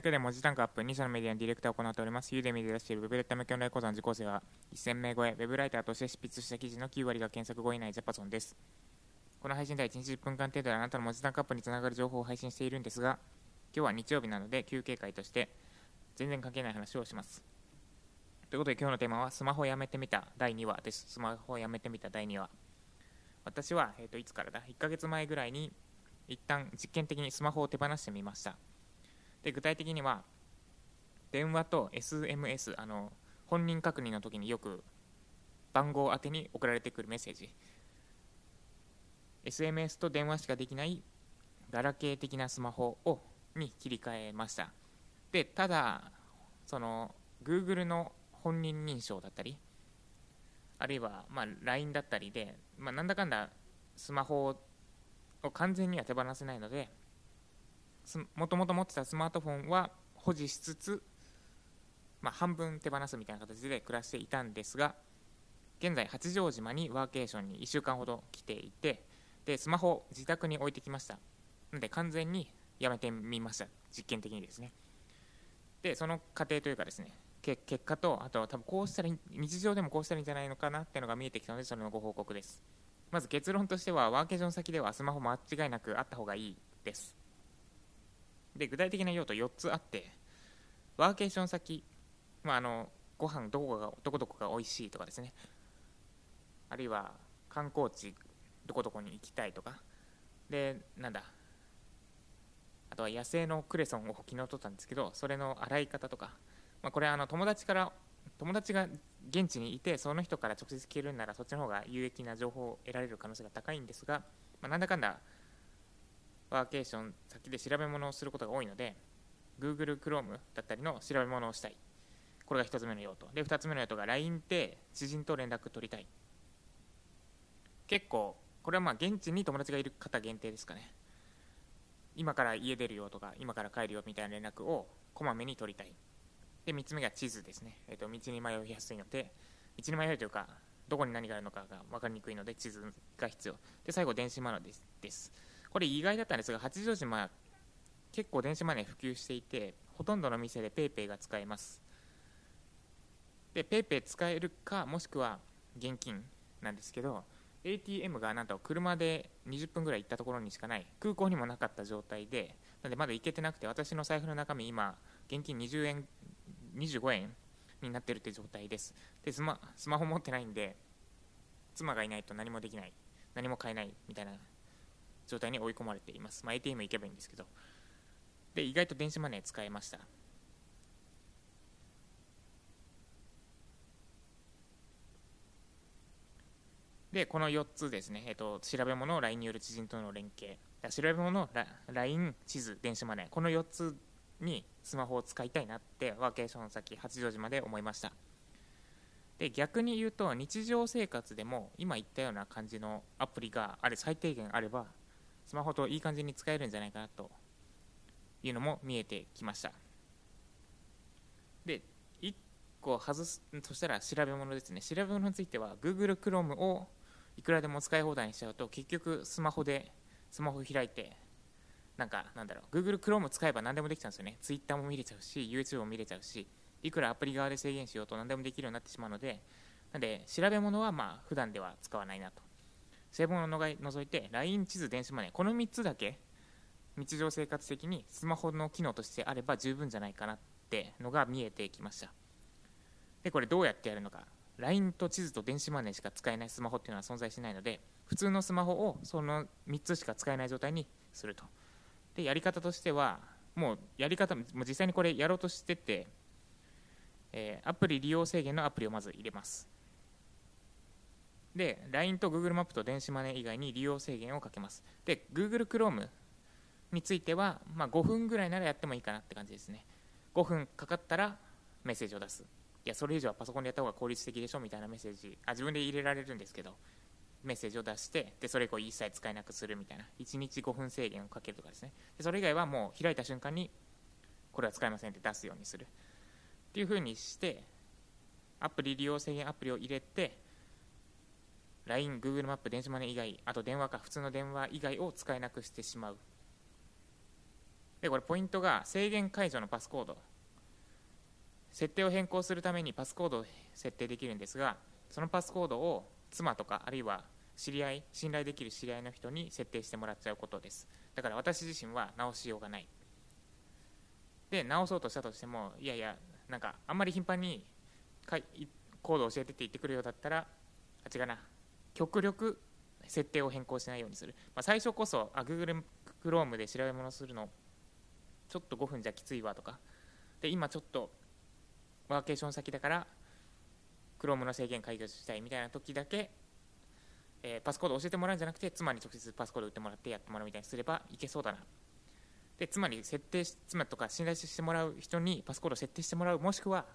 けで文字単価アップ2社のメディアのディレクターを行っております。ユーデミで出しているウェブレッター向けオンライン講座の受講生は1000名超え、ウェブライターとして執筆した記事の9割が検索後以内ジャパソンです。この配信では1日10分間程度であなたの文字単価アップにつながる情報を配信しているんですが、今日は日曜日なので休憩会として全然関係ない話をします。ということで今日のテーマはスマホをやめてみた第2話です。スマホをやめてみた第2話。私は、えー、といつからだ ?1 ヶ月前ぐらいに一旦実験的にスマホを手放してみました。で具体的には電話と SMS あの本人確認の時によく番号宛てに送られてくるメッセージ。SMS と電話しかできないガラケー的なスマホをに切り替えました。でただその Google の本人認証だったりあるいはま LINE だったりで、まあ、なんだかんだスマホを完全には手放せないのでもともと持ってたスマートフォンは保持しつつ、まあ、半分手放すみたいな形で暮らしていたんですが現在八丈島にワーケーションに1週間ほど来ていてでスマホを自宅に置いてきました。なので完全にやめてみました。実験的にですね。でその過程というかですね結果とあと多分こうしたら日常でもこうしたらいいんじゃないのかなっていうのが見えてきたのでそれのご報告です。まず結論としてはワーケーション先ではスマホ間違いなくあった方がいいです。で具体的な用途4つあってワーケーション先、まあ、あのご飯どこがどこどこが美味しいとかですね。あるいは観光地どこどこに行きたいとか。でなんだ。あとは野生のクレソンを昨日取ったんですけどそれの洗い方とか、まあ、これはあの友達から友達が現地にいてその人から直接聞けるならそっちの方が有益な情報を得られる可能性が高いんですが、まあ、なんだかんだワーケーション先で調べ物をすることが多いので Google Chrome だったりの調べ物をしたい。これが1つ目の用途。で2つ目の用途が LINE で知人と連絡取りたい。結構これはまあ現地に友達がいる方限定ですかね。今から家出るよとか今から帰るよみたいな連絡をこまめに取りたい。で3つ目が地図ですね、えー、と道に迷いやすいので道に迷いというかどこに何があるのかが分かりにくいので地図が必要。で最後電子マナーですです。これ意外だったんですが八丈島結構電子マネー普及していてほとんどの店で PayPay が使えます。で PayPay 使えるかもしくは現金なんですけど ATM がなんと車で20分ぐらい行ったところにしかない。空港にもなかった状態でなのでまだ行けてなくて私の財布の中身今現金20円25円になってるって状態です。でスマスマホ持ってないんで妻がいないと何もできない。何も買えないみたいな状態に追い込まれています、まあ、ATM 行けばいいんですけど。で意外と電子マネー使えました。でこの4つですね、えっと、調べ物、LINE による知人との連携、調べ物、LINE、地図、電子マネー、この4つにスマホを使いたいなってワーケーション先、八丈島で思いました。で逆に言うと日常生活でも今言ったような感じのアプリがあれ最低限あればスマホといい感じに使えるんじゃないかなというのも見えてきました。で1個外すとしたら調べ物ですね。調べ物については Google Chrome をいくらでも使い放題にしちゃうと結局スマホでスマホ開いてなんかなんだろう Google Chrome 使えば何でもできちゃうんですよね。Twitter も見れちゃうし YouTube も見れちゃうしいくらアプリ側で制限しようと何でもできるようになってしまうのでなんで調べ物はまあ普段では使わないなと。成分を除いて LINE 地図電子マネー。この3つだけ日常生活的にスマホの機能としてあれば十分じゃないかなってのが見えてきました。でこれどうやってやるのか。LINE と地図と電子マネーしか使えないスマホっていうのは存在しないので普通のスマホをその3つしか使えない状態にすると。でやり方としてはもうやり方も実際にこれやろうとしてて、えー、アプリ利用制限のアプリをまず入れます。で、LINE と Google マップと電子マネー以外に利用制限をかけます。で、Google Chrome については、まあ、5分ぐらいならやってもいいかなって感じですね。5分かかったらメッセージを出す。いや、それ以上はパソコンでやった方が効率的でしょみたいなメッセージ、あ自分で入れられるんですけど、メッセージを出して、でそれ以降一切使えなくするみたいな、1日5分制限をかけるとかですね。でそれ以外はもう開いた瞬間に、これは使えませんって出すようにする。っていうふうにして、アプリ利用制限アプリを入れて、LINE、Google マップ、電子マネー以外、あと電話か、普通の電話以外を使えなくしてしまう。でこれポイントが制限解除のパスコード。設定を変更するためにパスコードを設定できるんですがそのパスコードを妻とかあるいは知り合い信頼できる知り合いの人に設定してもらっちゃうことです。だから私自身は直しようがない。で直そうとしたとしてもいやいやなんかあんまり頻繁にコード教えてって言ってくるようだったらあ違うな。極力設定を変更しないようにする、まあ、最初こそあ Google Chrome で調べ物するのちょっと5分じゃきついわとか。で今ちょっとワーケーション先だから Chrome の制限解除したいみたいな時だけ、え、パスコード教えてもらうんじゃなくて妻に直接パスコード打ってもらってやってもらうみたいにすればいけそうだな。でつまり設定妻とか信頼してもらう人にパスコードを設定してもらうもしくは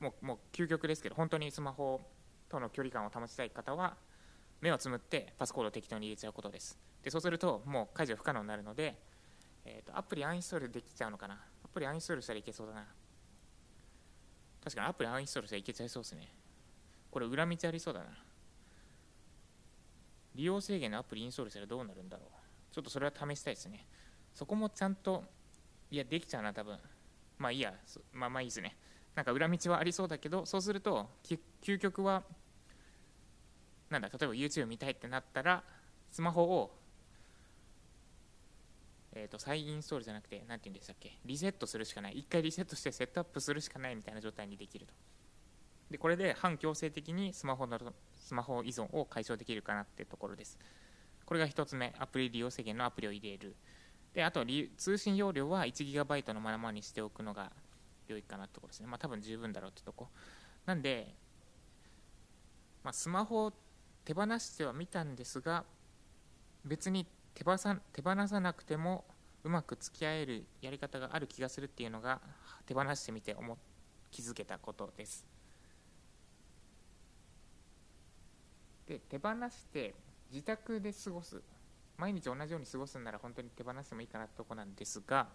もうもう究極ですけど本当にスマホとの距離感を保ちたい方は目をつむってパスコードを適当に入れちゃうことです。でそうするともう解除不可能になるので、えーと、アプリアンインストールできちゃうのかな？アプリアンインストールしたらいけそうだな。確かにアプリアンインストールしたらいけちゃいそうですね。これ裏道ありそうだな。利用制限のアプリインストールしたらどうなるんだろう。ちょっとそれは試したいですね。そこもちゃんといやできちゃうな多分。まあいいや。まあまあいいですね。なんか裏道はありそうだけどそうすると究極はなんだ例えば YouTube 見たいってなったらスマホをえーと、再インストールじゃなくて何て言うんでしたっけリセットするしかない。1回リセットしてセットアップするしかないみたいな状態にできると。でこれで反強制的にスマホのスマホ依存を解消できるかなってところです。これが1つ目アプリ利用制限のアプリを入れる。であと通信容量は 1GB のままにしておくのが良いかなってところですね。まあ多分十分だろうってとこ。なんで、まあ、スマホを手放してはみたんですが別に手放さ手放さなくてもうまく付き合えるやり方がある気がするっていうのが手放してみて思気づけたことです。で手放して自宅で過ごす。毎日同じように過ごすんなら本当に手放してもいいかなってとこなんですが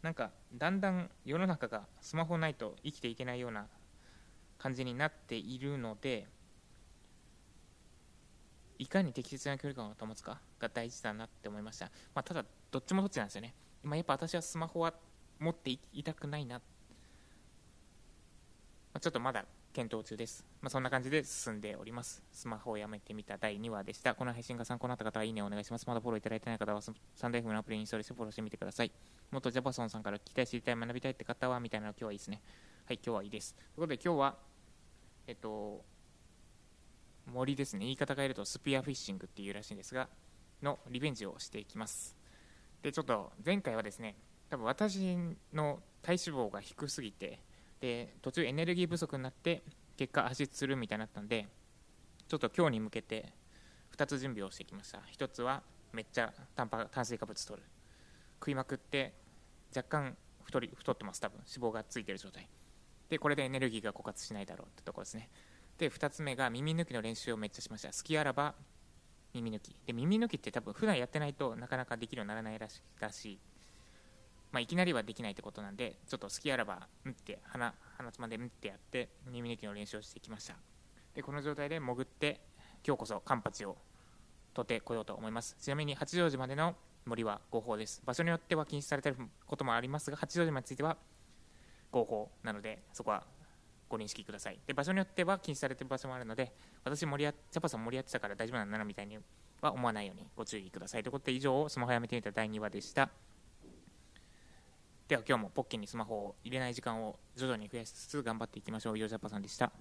なんかだんだん世の中がスマホないと生きていけないような感じになっているのでいかに適切な距離感を保つかが大事だなって思いました、まあ、ただどっちもどっちなんですよね。今やっぱ私はスマホは持っていたくないな、まあ、ちょっとまだ検討中です、まあ、そんな感じで進んでおります。スマホをやめてみた第2話でした。この配信が参考になった方はいいねお願いします。まだフォローいただいてない方はサンデーフのアプリにインストールしてフォローしてみてください。もっとジャパソンさんから聞きたい知りたい学びたいって方はみたいなの今日はいいですね。はい今日はいいです。ということで今日はえっと森ですね。言い方変えるとスピアフィッシングっていうらしいんですがのリベンジをしていきます。でちょっと前回はですね多分私の体脂肪が低すぎてで途中エネルギー不足になって結果足つるみたいになったんでちょっと今日に向けて2つ準備をしてきました。1つはめっちゃタンパ炭水化物取る。食いまくって若干太り太ってます多分。脂肪がついてる状態。でこれでエネルギーが枯渇しないだろうってとこですね。で2つ目が耳抜きの練習をめっちゃしました。好きあらば耳抜き。で耳抜きって多分普段やってないとなかなかできるようにならないらしだし、まあ、いきなりはできないってことなんでちょっと好きあらばうんって鼻鼻つまでうんってやって耳抜きの練習をしてきました。でこの状態で潜って今日こそカンパチを取ってこようと思います。ちなみに八丈島での森は合法です。場所によっては禁止されてることもありますが八丈島については合法なのでそこはご認識ください。で場所によっては禁止されている場所もあるので私盛りやジャパさん盛り合ってたから大丈夫なんだなみたいには思わないようにご注意ください。ということで以上スマホやめてみた第2話でした。では今日もポッケにスマホを入れない時間を徐々に増やしつつ頑張っていきましょう。ヨージャパさんでした。